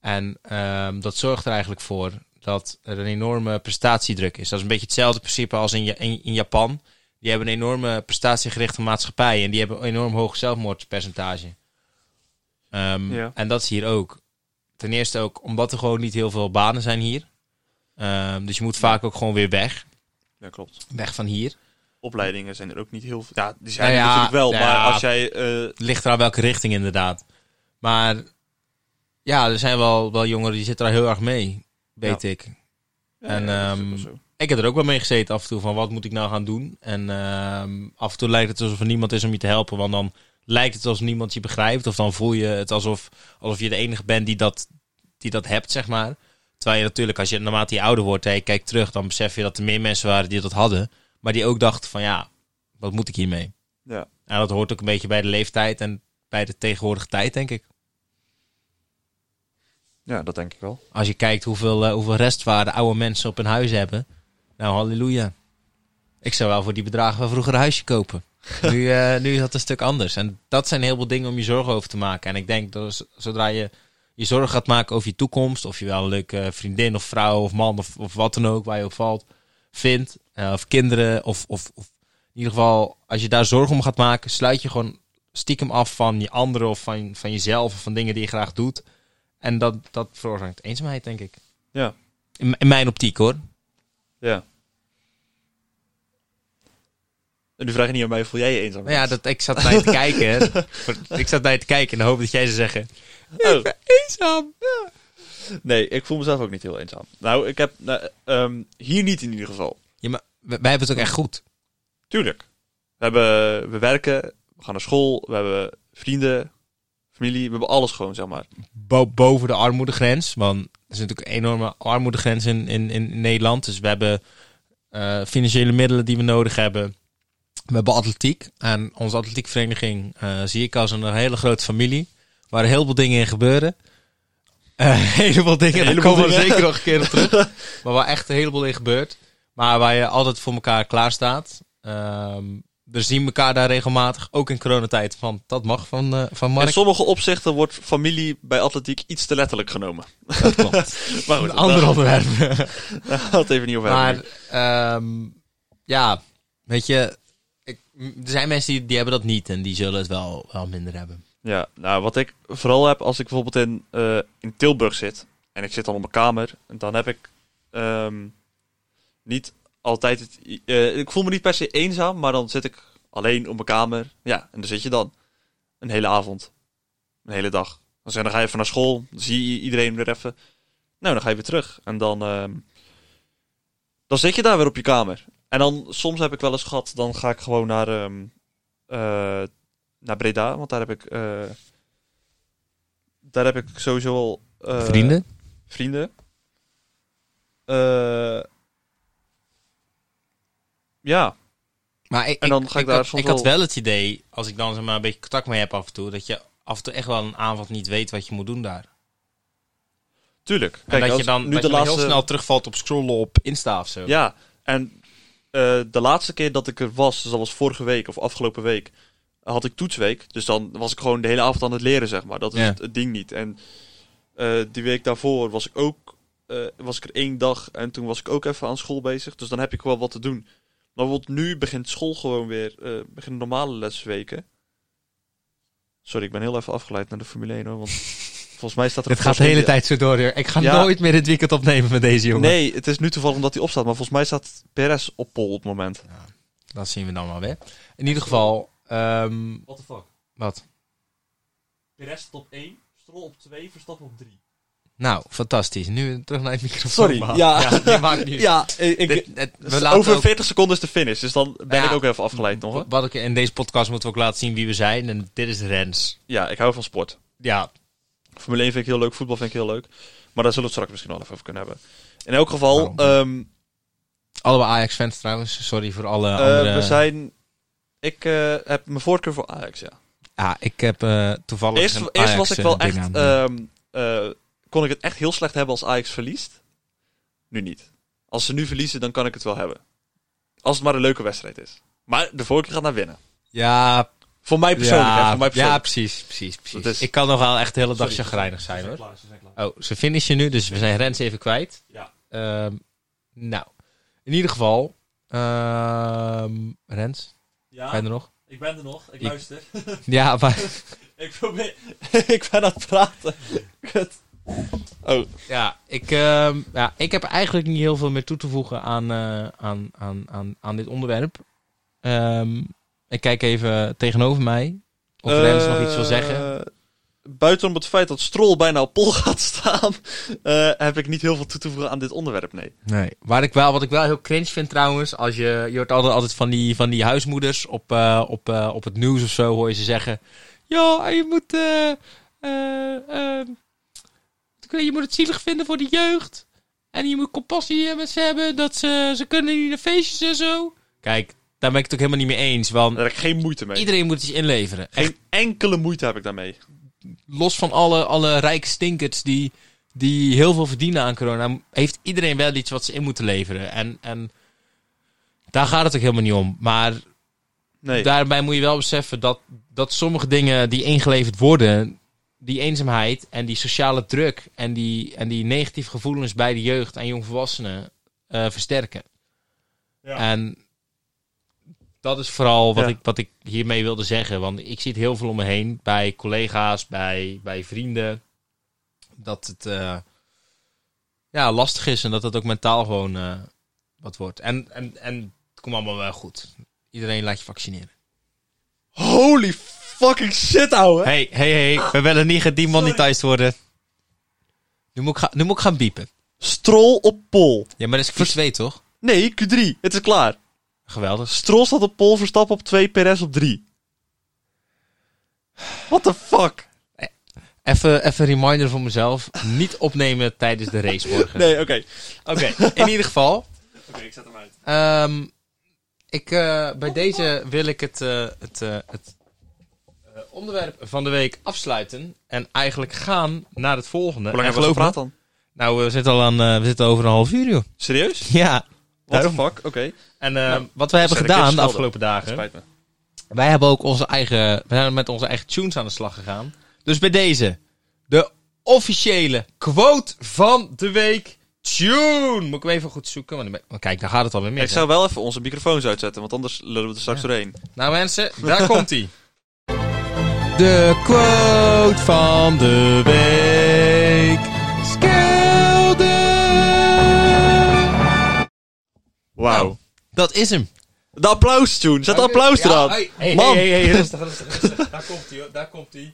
En ehm, dat zorgt er eigenlijk voor dat er een enorme prestatiedruk is. Dat is een beetje hetzelfde principe als in, in, in Japan. Die hebben een enorme prestatiegerichte maatschappij. En die hebben een enorm hoog zelfmoordpercentage. Ehm, Ja. En dat is hier ook. Ten eerste ook omdat er gewoon niet heel veel banen zijn hier. Ehm, dus je moet vaak ook gewoon weer weg. Ja, klopt. Weg van hier. Opleidingen zijn er ook niet heel veel. Ja, die zijn Ja, er ja, natuurlijk wel. ja. Maar als jij... Het ligt eraan welke richting inderdaad. Maar ja, er zijn wel, wel jongeren die zitten daar heel erg mee. Weet ik. En, ja, Ik heb er ook wel mee gezeten af en toe van wat moet ik nou gaan doen. En ehm, af en toe lijkt het alsof er niemand is om je te helpen. Want dan lijkt het alsof niemand je begrijpt. Of dan voel je het alsof, alsof je de enige bent die dat, die dat hebt, zeg maar. Terwijl je natuurlijk, als je naarmate je ouder wordt en je kijkt terug, dan besef je dat er meer mensen waren die dat hadden. Maar die ook dachten van ja, wat moet ik hiermee? Ja. En dat hoort ook een beetje bij de leeftijd en bij de tegenwoordige tijd, denk ik. ja, dat denk ik wel. Als je kijkt hoeveel, eh, hoeveel restwaarde oude mensen op hun huis hebben. Nou, halleluja. Ik zou wel voor die bedragen van vroeger een huisje kopen. nu, eh, nu is dat een stuk anders. En dat zijn heel veel dingen om je zorgen over te maken. En ik denk dat zodra je je zorgen gaat maken over je toekomst, of je wel een leuke vriendin of vrouw of man of, of wat dan ook waar je op valt, vindt, eh, of kinderen, of, of, of in ieder geval, als je daar zorgen om gaat maken, sluit je gewoon stiekem af van je anderen of van, van jezelf of van dingen die je graag doet. En dat, dat veroorzaakt eenzaamheid, denk ik. Ja. In, in mijn optiek hoor. Ja. En nu vraag je niet aan mij, voel jij je eenzaam? Maar ja, dat, ik zat naar je te kijken. ik zat naar je te kijken in de hoop dat jij zou zeggen. Oh. Eenzaam. Nee, ik voel mezelf ook niet heel eenzaam. Nou, ik heb nou, ehm, hier niet in ieder geval. Ja, maar wij, hebben het ook echt goed. Tuurlijk. We, hebben, we werken, we gaan naar school, we hebben vrienden, familie, we hebben alles gewoon, zeg maar. Bo- boven de armoedegrens. Want is natuurlijk een enorme armoedegrens in, in, in Nederland. Dus we hebben eh, financiële middelen die we nodig hebben. We hebben atletiek. En onze atletiekvereniging eh, zie ik als een hele grote familie. Waar heel veel dingen in gebeuren. Eh, een heleboel dingen, daar heleboel komen we zeker nog een keer op terug. maar waar echt een heleboel in gebeurt. Maar waar je altijd voor elkaar klaar staat. Ehm, we zien elkaar daar regelmatig, ook in coronatijd, van dat mag van, eh van Mark. In sommige opzichten wordt familie bij atletiek iets te letterlijk genomen. Dat klopt. Maar goed, Een ander onderwerp. het even niet over maar hebben. ehm, ja, weet je, ik, er zijn mensen die, die hebben dat niet en die zullen het wel, wel minder hebben. Ja, nou wat ik vooral heb als ik bijvoorbeeld in, eh, in Tilburg zit en ik zit dan op mijn kamer, dan heb ik ehm, niet altijd het. eh, ik voel me niet per se eenzaam, maar dan zit ik alleen op mijn kamer. Ja, en dan zit je dan een hele avond, een hele dag. Dan, dan ga je even naar school, dan zie je iedereen weer even. Nou, dan ga je weer terug en dan, ehm, dan zit je daar weer op je kamer. En dan soms heb ik wel eens gehad, dan ga ik gewoon naar, ehm, eh, naar Breda, want daar heb ik, eh, daar heb ik sowieso al Vrienden? vrienden. Eh, ja, Maar ik, En dan ga ik daar had, soms ik had wel- het idee, als ik dan zeg maar een beetje contact mee heb af en toe, dat je af en toe echt wel een avond niet weet wat je moet doen daar. tuurlijk. en Kijk, dat als je dan, nu dat de je laatste, heel snel terugvalt op scrollen op Insta of zo. Ja, en eh, de laatste keer dat ik er was, dus dat was vorige week of afgelopen week, had ik toetsweek. Dus dan was ik gewoon de hele avond aan het leren, zeg maar. Dat is Ja. het, het ding niet. En eh, die week daarvoor was ik ook, eh, was ik er één dag en toen was ik ook even aan school bezig. Dus dan heb ik wel wat te doen. Maar bijvoorbeeld nu begint school gewoon weer, eh beginnen normale lesweken. Sorry, ik ben heel even afgeleid naar de Formule 1 hoor, want volgens mij staat er... Het gaat de hele tijd zo door. Ik ga Ja. nooit meer dit weekend opnemen met deze jongen. Nee, het is nu toevallig omdat hij opstaat, maar volgens mij staat Perez op pol op het moment. Dat zien we dan wel weer. In ieder geval, ehm, What the fuck? wat? Perez op 1, Stroll op 2, Verstappen op 3. Nou, fantastisch. Nu terug naar het microfoon. Sorry, man. ja. die maakt niet. Ja, ik, Dit- het- we laten over ook- 40 seconden is de finish, dus dan ben Ja. ik ook even afgeleid nog. Wat ik in deze podcast moeten we ook laten zien wie we zijn. En dit is Rens. Ja, ik hou van sport. Ja, Formule 1 vind ik heel leuk, voetbal vind ik heel leuk. Maar daar zullen we het straks misschien wel even over kunnen hebben. In elk geval, Waarom? ehm, allebei Ajax-fans trouwens. Sorry voor alle eh, andere... we zijn... Ik eh, heb mijn voorkeur voor Ajax, ja. Ja, ik heb eh, toevallig Eerst, eerst was ik wel echt... kon ik het echt heel slecht hebben als Ajax verliest. Nu niet. Als ze nu verliezen, dan kan ik het wel hebben. Als het maar een leuke wedstrijd is. Maar de voorkeur gaat naar winnen. ja, Voor mij persoonlijk, ja, hè, voor mij ja, precies, precies, precies. Is- Ik kan nog wel echt de hele dag Sorry, chagrijnig ze zijn hoor. klaar, ze zijn klaar. Oh, ze finishen nu, dus we zijn Rens even kwijt. Ja. Ehm, nou, in ieder geval, ehm, Rens, Ja, ben je er nog? ik ben er nog. Ik Ik- luister. Ja, maar ik probeer... ik ben aan het praten. Kut. Oh, Ja, ik, ehm, ja, ik heb eigenlijk niet heel veel meer toe te voegen aan, eh, aan, aan, aan, aan dit onderwerp. Ehm, ik kijk even tegenover mij. Of Rens nog iets wil zeggen. Eh, Buiten om het feit dat Stroll bijna op pol gaat staan, eh, heb ik niet heel veel toe te voegen aan dit onderwerp, nee. Nee. Waar ik wel, wat ik wel heel cringe vind trouwens, als je, je hoort altijd, altijd van, die, van die huismoeders op, op, op het nieuws of zo, hoor je ze zeggen. Ja, je moet, eh, je moet het zielig vinden voor de jeugd. En je moet compassie met ze hebben. Dat ze, ze kunnen niet naar feestjes en zo. Kijk, daar ben ik het ook helemaal niet mee eens. Want Daar heb ik geen moeite mee. iedereen moet zich inleveren. Echt Geen enkele moeite heb ik daarmee. los van alle, alle rijke stinkers die, die heel veel verdienen aan corona, heeft iedereen wel iets wat ze in moeten leveren. En, en daar gaat het ook helemaal niet om. Maar Nee. daarbij moet je wel beseffen dat, dat sommige dingen die ingeleverd worden, die eenzaamheid en die sociale druk en die, en die negatieve gevoelens bij de jeugd en jongvolwassenen eh, versterken. Ja. En dat is vooral wat, Ja. ik, wat ik hiermee wilde zeggen. Want ik zie het heel veel om me heen. Bij collega's, bij, bij vrienden. Dat het eh, ja, lastig is en dat het ook mentaal gewoon eh, wat wordt. En, en, en het komt allemaal wel goed. Iedereen laat je vaccineren. Holy fucking shit, ouwe. Hey, hey, hey. We willen niet gedemonetized worden. Nu moet, ik ga, nu moet ik gaan biepen. Stroll op pol. Ja, maar dat is Q2 toch? Nee, Q3. Het is klaar. Geweldig. Stroll staat op pol, Verstappen op 2, Perez op 3. What the fuck? Even, even een reminder voor mezelf. Niet opnemen tijdens de race morgen. Nee, oké. Oké, in ieder geval. Oké, ik zet hem uit. Ehm, ik, eh, bij deze wil ik het, eh, het, eh, het eh, onderwerp van de week afsluiten. En eigenlijk gaan naar het volgende. Hoe lang En hebben we dan? Nou, we zitten al aan, eh, we zitten over een half uur, joh. Serieus? Ja. What the fuck? Oké. En eh, Nou, wat wij hebben gedaan de snel afgelopen dagen. Spijt me. Wij hebben ook onze eigen, we zijn met onze eigen tunes aan de slag gegaan. Dus bij deze, de officiële quote van de week. Tune! Moet ik hem even goed zoeken? Want, kijk, daar gaat het alweer mis. Ik zou wel even onze microfoons uitzetten, want anders lullen we er straks Ja. doorheen. Nou mensen, daar komt hij. De quote van de week. Skelder. Wauw. Dat is hem. De applaus, Tune. Zet de applaus Ja, eraan. Hey, hey, Man. hey, hey, hey, rustig, rustig, rustig. Daar komt hij hoor, daar komt hij.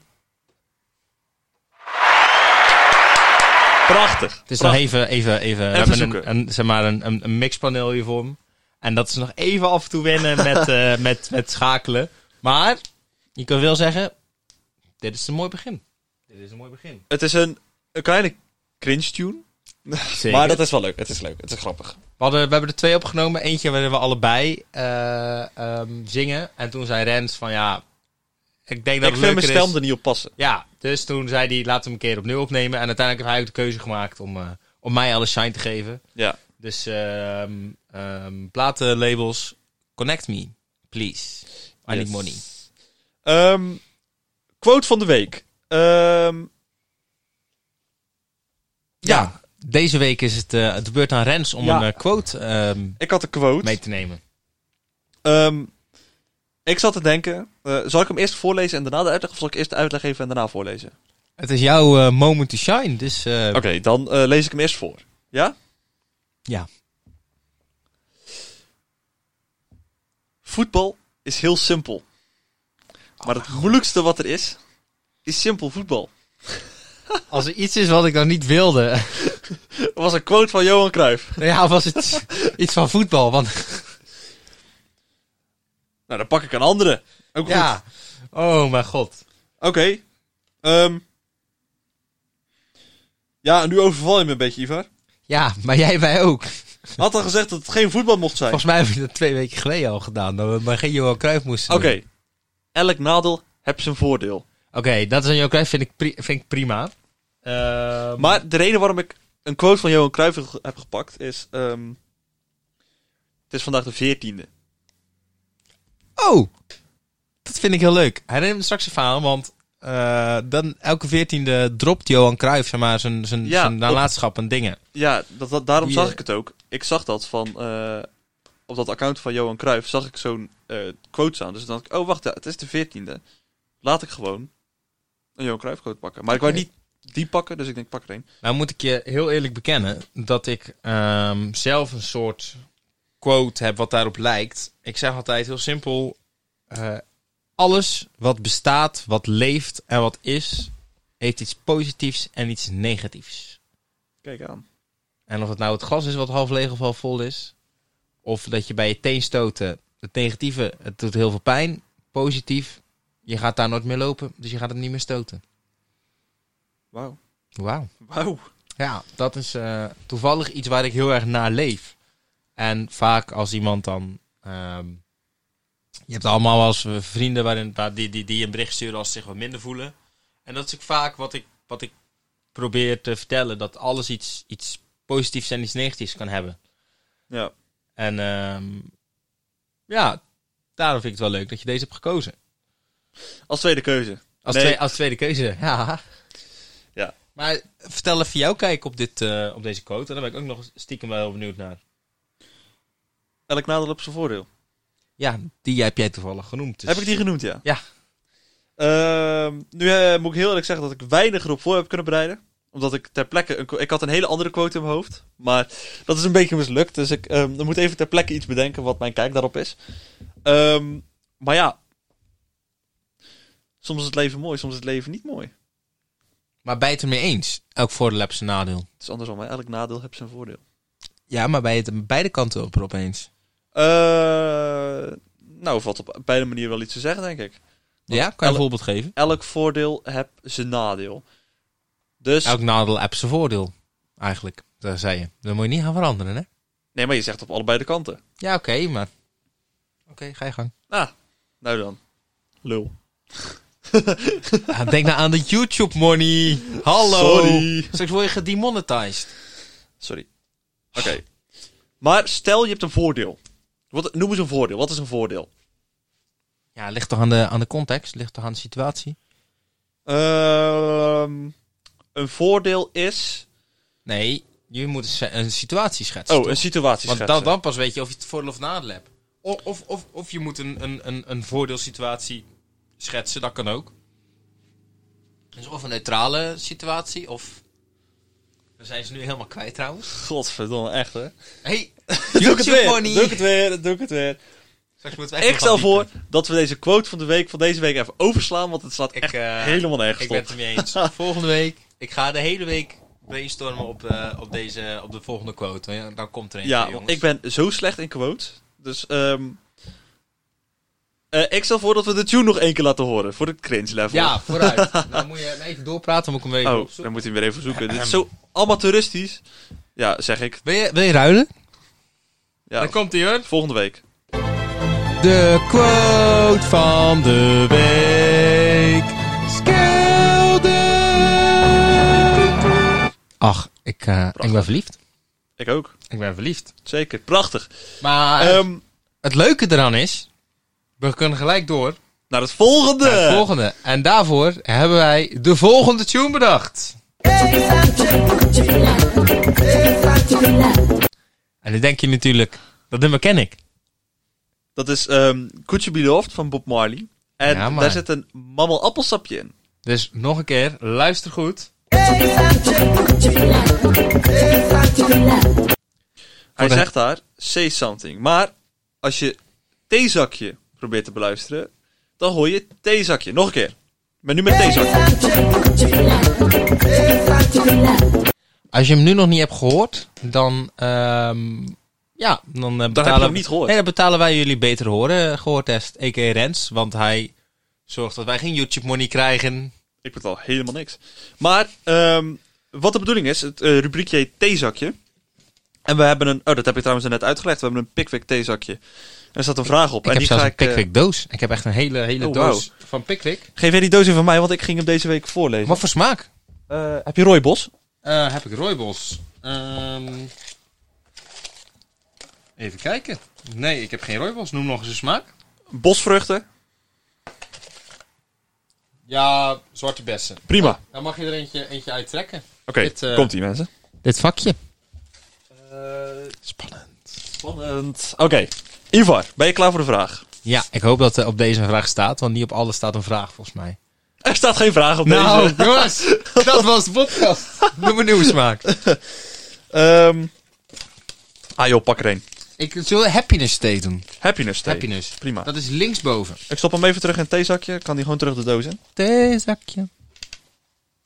Prachtig. Het is nog even, even, even. we hebben een, een, zeg maar een, een, een mixpaneel hier voor hem. En dat is nog even af en toe wennen met, eh, met, met schakelen. Maar, je kan wel zeggen, dit is een mooi begin. Dit is een mooi begin. Het is een, een kleine cringe tune. Zeker. Maar dat is wel leuk. Het is leuk. Het is grappig. We, hadden, we hebben er twee opgenomen. Eentje waarin we allebei eh, ehm, zingen. En toen zei Rens van ja, ik denk dat ik het vind mijn stem is. er niet op passen. Ja, dus toen zei hij laten we hem een keer opnieuw opnemen. En uiteindelijk heeft hij ook de keuze gemaakt om, eh, om mij alle shine te geven. Ja. Dus ehm ehm platenlabels, connect me, please. I need money. Quote van de week. Ehm, Ja. Deze week is het uh, de beurt aan Rens om Ja. een eh, quote ehm, ik had een quote. mee te nemen. Ehm, ik zat te denken, eh, zal ik hem eerst voorlezen en daarna de uitleg? Of zal ik eerst de uitleg geven en daarna voorlezen? Het is jouw moment to shine, dus Oké, dan lees ik hem eerst voor. Ja? ja. Voetbal is heel simpel. Maar het moeilijkste wat er is, is simpel voetbal. Als er iets is wat ik dan niet wilde, was een quote van Johan Cruijff. nou ja, was het iets van voetbal. Want Nou, dan pak ik een andere. Ook goed. ja, oh mijn god. Oké. Ehm. ja, en nu overval je me een beetje, Ivar. Ja, maar jij mij ook. Had al gezegd dat het geen voetbal mocht zijn. Volgens mij heb je dat twee weken geleden al gedaan. Dat we maar geen Johan Cruijff moesten Oké. Elk nadeel heeft zijn voordeel. Oké, dat is een Johan Cruijff vind ik, pri- vind ik prima. Ehm, Maar de reden waarom ik een quote van Johan Cruijff heb gepakt is... ehm, het is vandaag de veertiende. Oh, dat vind ik heel leuk. Herinner me straks even aan, want eh, dan elke veertiende dropt Johan Cruijff zeg maar, zijn, zijn, Ja, zijn nalatenschap en dingen. Ja, dat, dat- daarom zag eh, ik het ook. Ik zag dat van... eh, op dat account van Johan Cruijff zag ik zo'n eh, quote staan. Dus dan dacht ik, oh wacht, ja, het is de veertiende. Laat ik gewoon een Johan Cruijff quote pakken. Maar ik wou niet die pakken, dus ik denk, pak er één. Nou moet ik je heel eerlijk bekennen dat ik ehm, zelf een soort quote heb wat daarop lijkt. Ik zeg altijd heel simpel, eh, alles wat bestaat, wat leeft en wat is, heeft iets positiefs en iets negatiefs. Kijk aan. En of het nou het glas is wat half leeg of half vol is. Of dat je bij je teen stoten. Het negatieve, het doet heel veel pijn. Positief, je gaat daar nooit meer lopen. Dus je gaat het niet meer stoten. Wauw. Wauw. Wauw. Ja, dat is eh, toevallig iets waar ik heel erg naar leef. En vaak als iemand dan... ehm, je hebt allemaal wel eens eh, vrienden waarin, waar die, die, die een bericht sturen als ze zich wat minder voelen. En dat is ook vaak wat ik, wat ik probeer te vertellen. Dat alles iets, iets positiefs en iets negatiefs kan hebben. Ja. En ehm, ja, daarom vind ik het wel leuk dat je deze hebt gekozen. Als tweede keuze. Als, Nee. twee, als tweede keuze, ja. Ja. Maar vertel even jouw kijk op, dit, eh, op deze quote. En daar ben ik ook nog stiekem wel heel benieuwd naar. Elk nadeel op zijn voordeel. Ja, die heb jij toevallig genoemd. dus- Heb ik die genoemd, ja? Ja. Ehm, nu eh, moet ik heel eerlijk zeggen dat ik weinig erop voor heb kunnen bereiden. Omdat ik ter plekke... Een, ik had een hele andere quote in mijn hoofd. Maar dat is een beetje mislukt. Dus ik ehm, dan moet even ter plekke iets bedenken wat mijn kijk daarop is. Ehm, maar ja. Soms is het leven mooi, soms is het leven niet mooi. Maar je het ermee eens? Elk voordeel heeft zijn nadeel. Het is andersom, hè? elk nadeel heeft zijn voordeel. Ja, maar je het beide kanten op erop eens? Eh, nou, valt op beide manieren wel iets te zeggen, denk ik. Ja, kan je een voorbeeld geven? Elk voordeel heeft zijn nadeel. Dus, Elk nadeel heeft zijn voordeel. Eigenlijk, dat zei je. Dat moet je niet gaan veranderen, hè? nee, maar je zegt op allebei de kanten. Ja, oké, maar... Oké, ga je gang. Ah, nou dan. Lul. Ja, denk nou aan de YouTube money. Hallo. Sorry. Straks word je gedemonetized. Sorry. Oké. Maar stel je hebt een voordeel. Wat, noem eens een voordeel. Wat is een voordeel? Ja, ligt toch aan de, aan de context? Ligt toch aan de situatie? Ehm, een voordeel is... Nee, je moet een, situatie schetsen. Oh, toch? een situatie Want schetsen. dan, dan pas weet je of je het voordeel of nadeel hebt. Of, of, of, of je moet een, een, een, een voordeelsituatie schetsen, dat kan ook. Dus of een neutrale situatie, of... Dan zijn ze nu helemaal kwijt trouwens. Godverdomme, echt hè. Hey, Doe ik het weer. money. Doe ik het weer. Doe ik het weer. Ik stel voor dat we deze quote van de week van deze week even overslaan. Want het slaat Ik, echt eh, helemaal nergens Ik ben op. het ermee eens. Volgende week, ik ga de hele week brainstormen op, eh, op, deze, op de volgende quote. Dan komt er een. Ja, want ik ben zo slecht in quotes. Dus ehm eh, ik stel voor dat we de tune nog één keer laten horen. Voor het cringe level. Ja, vooruit. nou moet je even doorpraten, dan moet ik hem even Oh, opzoeken. dan moet hij weer even zoeken. Dit is zo amateuristisch. Ja, zeg ik. Wil je, wil je ruilen? Ja, Dan komt hij hoor. volgende week. De quote van de week. Ach, ik, eh, ik ben verliefd. Ik ook. Ik ben verliefd. Zeker. Prachtig. Maar Ehm het leuke eraan is, we kunnen gelijk door naar het volgende. naar het volgende. En daarvoor hebben wij de volgende tune bedacht. En dan denk je natuurlijk, dat nummer ken ik. Dat is ehm Could You Be Loved van Bob Marley. En Ja, daar zit een mammel appelsapje in. Dus nog een keer, luister goed. Hij zegt daar, say something. Maar als je theezakje probeert te beluisteren, dan hoor je theezakje. Nog een keer. Maar nu met theezakje. Als je hem nu nog niet hebt gehoord, dan, ehm, ja, dan, eh, betalen, hem niet gehoord. Nee, dan betalen wij jullie betere horen, gehoortest, a.k.a. Rens. Want hij zorgt dat wij geen YouTube money krijgen. Ik betaal helemaal niks. Maar ehm, wat de bedoeling is, het eh, rubriekje heet theezakje. En we hebben een, oh dat heb ik trouwens net uitgelegd, we hebben een Pickwick theezakje. En er staat een vraag op. Ik en heb die zelfs ga een eh, Pickwick doos. Ik heb echt een hele, hele Oh, doos van Pickwick. geef jij die doos even van mij, want ik ging hem deze week voorlezen. Wat voor smaak? Eh, heb je rooibos? Heb ik rooibos? Ehm, even kijken. Nee, ik heb geen rooibos. Noem nog eens een smaak. Bosvruchten? Ja, zwarte bessen. Prima. Dan mag je er eentje, eentje uittrekken. Oké, Dit, eh, komt ie mensen. Dit vakje. Spannend. Spannend. Oké, Ivar, ben je klaar voor de vraag? Ja, ik hoop dat er op deze een vraag staat, want niet op alles staat een vraag volgens mij. Er staat geen vraag op Nou, deze. jongens, dat was de podcast. Noem een nieuwe smaak. Ehm ah joh, pak er een. Ik zul happiness thee doen. Happiness thee. Happiness. Prima. Dat is linksboven. Ik stop hem even terug in het theezakje. Kan die gewoon terug de doos in? Theezakje.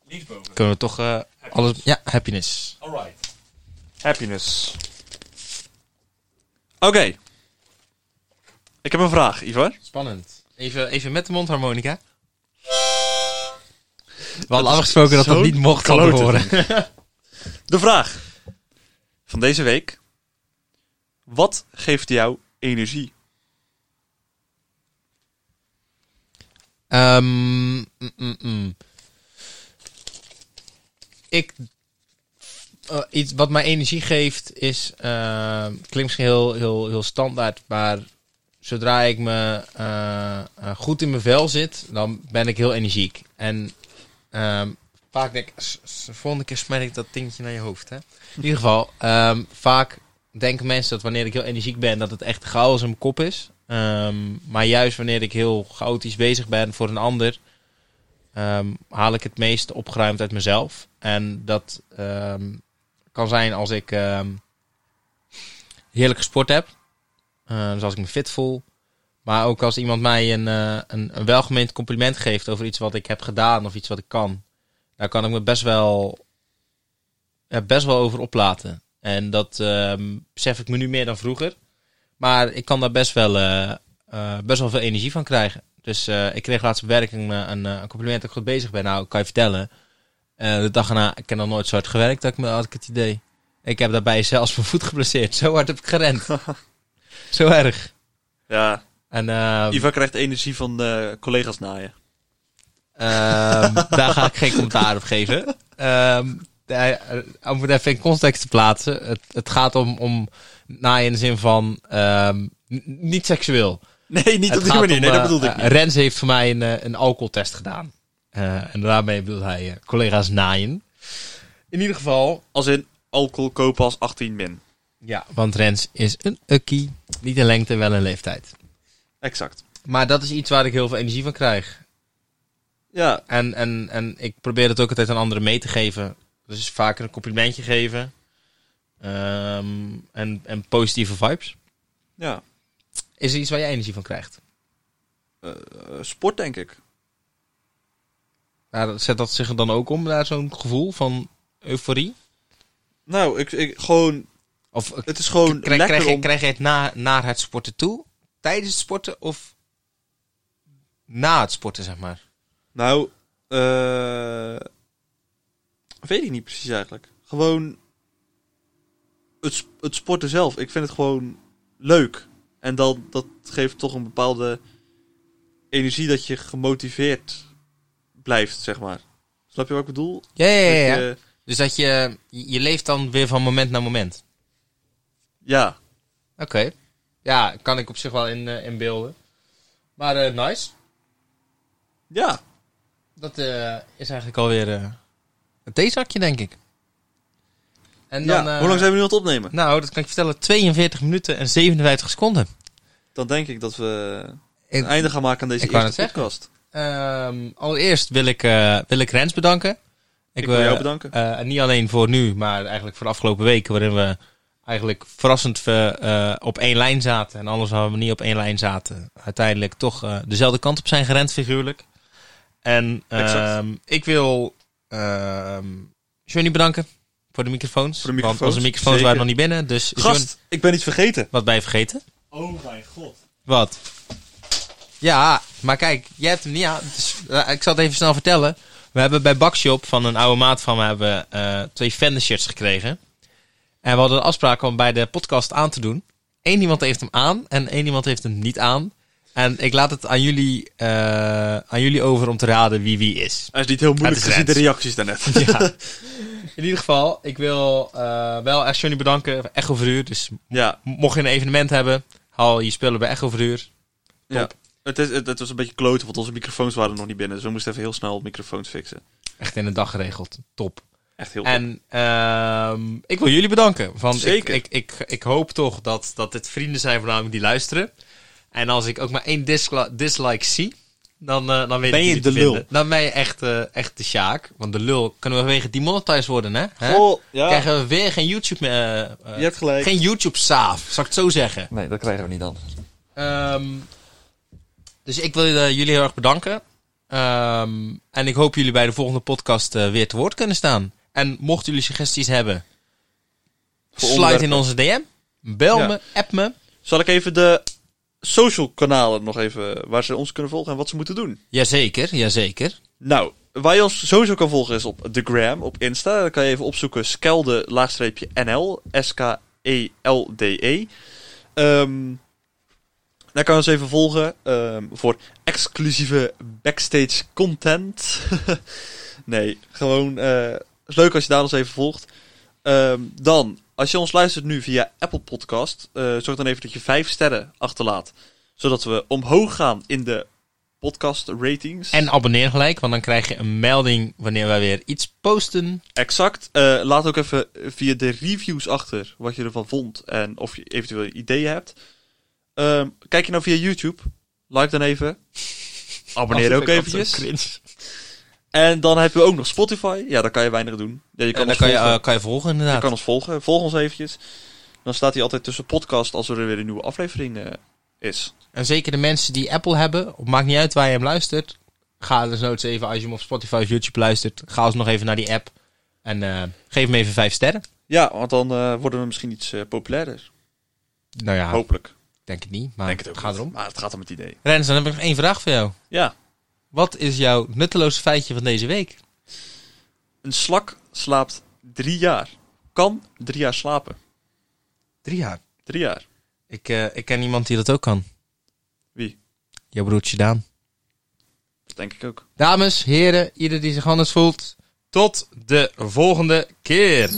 Linksboven. Kunnen we toch eh, alles... Ja, happiness. Alright. Happiness. Oké. Ik heb een vraag, Ivar. Spannend. Even, even met de mondharmonica. We hadden afgesproken dat dat niet mocht horen. De vraag van deze week. Wat geeft jou energie? Ehm, mm, mm, mm. Ik. eh, iets wat mij energie geeft is. eh, klinkt misschien heel, heel, heel standaard, maar zodra ik me eh, eh, goed in mijn vel zit, dan ben ik heel energiek. En ehm, vaak denk ik. Volgende keer smet ik dat dingetje naar je hoofd. Hè? In ieder geval, ehm, vaak denken mensen dat wanneer ik heel energiek ben, dat het echt chaos in mijn kop is. Ehm, maar juist wanneer ik heel chaotisch bezig ben voor een ander, ehm, haal ik het meest opgeruimd uit mezelf. En dat ehm, kan zijn als ik heerlijk gesport heb. Eh, dus als ik me fit voel. Maar ook als iemand mij een, eh, een, een welgemeend compliment geeft over iets wat ik heb gedaan of iets wat ik kan. Daar kan ik me best wel, best wel over oplaten. En dat ehm, besef ik me nu meer dan vroeger. Maar ik kan daar best wel, eh, eh, best wel veel energie van krijgen. Dus eh, ik kreeg laatst op werk een, een, een compliment dat ik goed bezig ben. Nou, kan je vertellen. De dag erna, ik heb nog nooit zo hard gewerkt, dat ik, me, had ik het idee. Ik heb daarbij zelfs mijn voet geblesseerd. Zo hard heb ik gerend. zo erg. Ja, En ehm, Ivar krijgt energie van collega's naaien. Ehm, daar ga ik geen commentaar op geven. Om het even in context te plaatsen. Het, het gaat om, om naaien in de zin van ehm, niet seksueel. Nee, niet Het op die manier. om, Nee, dat eh, bedoelde ik niet. Rens heeft voor mij een, eh, een alcoholtest gedaan. Eh, en daarmee bedoelt hij collega's naaien. In ieder geval... Als in alcohol kopen als 18 min. Ja, want Rens is een ukkie. Niet een lengte, wel een leeftijd. Exact. Maar dat is iets waar ik heel veel energie van krijg. Ja, En, en, en ik probeer het ook altijd aan anderen mee te geven. Dus vaker een complimentje geven. Ehm, en, en positieve vibes. ja. Is er iets waar je energie van krijgt? Eh, sport denk ik. Nou, zet dat zich dan ook om, naar zo'n gevoel van euforie? Nou, ik, ik gewoon... Of eh, Het is gewoon krijg, je, om... krijg je het na, naar het sporten toe? Tijdens het sporten of na het sporten, zeg maar? Nou, eh weet ik niet precies eigenlijk. Gewoon het, het sporten zelf. Ik vind het gewoon leuk. En dan, dat geeft toch een bepaalde energie dat je gemotiveerd blijft, zeg maar. Snap je wat ik bedoel? Ja, ja, ja. Dat ja. je- Dus dat je, je leeft dan weer van moment naar moment. ja. Oké. Ja, kan ik op zich wel in, eh, inbeelden. Maar eh, nice. Ja. Dat eh, is eigenlijk alweer eh het theezakje, denk ik. En ja. dan, eh, Hoe lang zijn we nu aan het opnemen? Nou, dat kan ik je vertellen. 42 minuten en 57 seconden. Dan denk ik dat we Ik- een einde gaan maken aan deze eerste podcast. Ehm, allereerst wil ik, eh, wil ik Rens bedanken. Ik, wil eh, jou bedanken. eh, en niet alleen voor nu, maar eigenlijk voor de afgelopen weken, waarin we eigenlijk verrassend eh, eh, op één lijn zaten. En alles waar we niet op één lijn zaten, uiteindelijk toch eh, dezelfde kant op zijn gerend, figuurlijk. En ehm, ik wil Johnny bedanken voor de microfoons. Voor de Want microfoons, onze microfoons zeker. waren nog niet binnen. Dus Gast, ik ben iets vergeten. wat ben je vergeten? Oh mijn god. Wat? Ja, maar kijk, jij hebt hem niet aan. Dus, eh, ik zal het even snel vertellen. We hebben bij Bakshop van een oude maat van me hebben, eh, twee Fender shirts gekregen. En we hadden de afspraak om bij de podcast aan te doen. Eén iemand heeft hem aan en één iemand heeft hem niet aan. En ik laat het aan jullie, eh, aan jullie over om te raden wie wie is. Hij is niet heel moeilijk Het gezien de reacties daarnet. Ja. In ieder geval, ik wil eh, wel echt Johnny bedanken. Echo Verhuur. Dus ja. mocht je een evenement hebben, haal je spullen bij Echo Verhuur. Ja. Het, is, het, het was een beetje kloten, want onze microfoons waren nog niet binnen. Dus we moesten even heel snel microfoons fixen. Echt in een dag geregeld. Top. Echt heel En ehm, ik wil jullie bedanken. Want Zeker. Ik, ik, ik, ik hoop toch dat, dat dit vrienden zijn voornamelijk die luisteren. En als ik ook maar één disla- dislike zie, dan, eh, dan weet Ben ik je de lul. vinden. Dan ben je echt, eh, echt de Sjaak. Want de lul kunnen we wegen demonetized worden, hè? hè? Oh, ja. Krijgen we weer geen YouTube meer. eh, Je hebt gelijk. geen YouTube-saaf, zal ik het zo zeggen. Nee, dat krijgen we niet dan. Ehm, dus ik wil jullie heel erg bedanken. Ehm, en ik hoop jullie bij de volgende podcast weer te woord kunnen staan. En mochten jullie suggesties hebben, Voor sluit in onze DM. Bel Ja. me, app me. Zal ik even de social kanalen nog even, waar ze ons kunnen volgen en wat ze moeten doen? Jazeker, jazeker. Nou, waar je ons sowieso kan volgen is op de Gram, op Insta. Dan kan je even opzoeken skelde laagstreepje NL, S-K-E-L-D-E. Ehm daar kan je ons even volgen ehm, voor exclusieve backstage content. nee, gewoon eh is leuk als je daar ons even volgt. Ehm, dan, als je ons luistert nu via Apple Podcast, eh, zorg dan even dat je vijf sterren achterlaat. Zodat we omhoog gaan in de podcast ratings. En abonneer gelijk, want dan krijg je een melding wanneer wij weer iets posten. Exact. Eh, laat ook even via de reviews achter wat je ervan vond en of je eventueel ideeën hebt. Ehm, kijk je nou via YouTube? Like dan even. Abonneer ook eventjes. En dan hebben we ook nog Spotify. Ja, daar kan je weinig doen. Ja, je kan En dan kan je, volgen. eh, kan je volgen je inderdaad. kan ons volgen. Volg ons eventjes. Dan staat hij altijd tussen podcast als er weer een nieuwe aflevering eh, is. En zeker de mensen die Apple hebben, maakt niet uit waar je hem luistert. Ga dus nooit even, als je hem op Spotify of YouTube luistert, ga eens nog even naar die app. En eh, geef hem even vijf sterren. Ja, want dan eh, worden we misschien iets eh, populairder. Nou ja, Hopelijk. denk het niet, maar Denk het ook. gaat niet. erom. Maar het gaat om het idee. Rens, dan heb ik nog één vraag voor jou. Ja. Wat is jouw nutteloze feitje van deze week? Een slak slaapt drie jaar. Kan drie jaar slapen. Drie jaar. Drie jaar. Ik, eh, ik ken iemand die dat ook kan. Wie? Jouw broertje Daan. Dat denk ik ook. Dames, heren, ieder die zich anders voelt. Tot de volgende keer.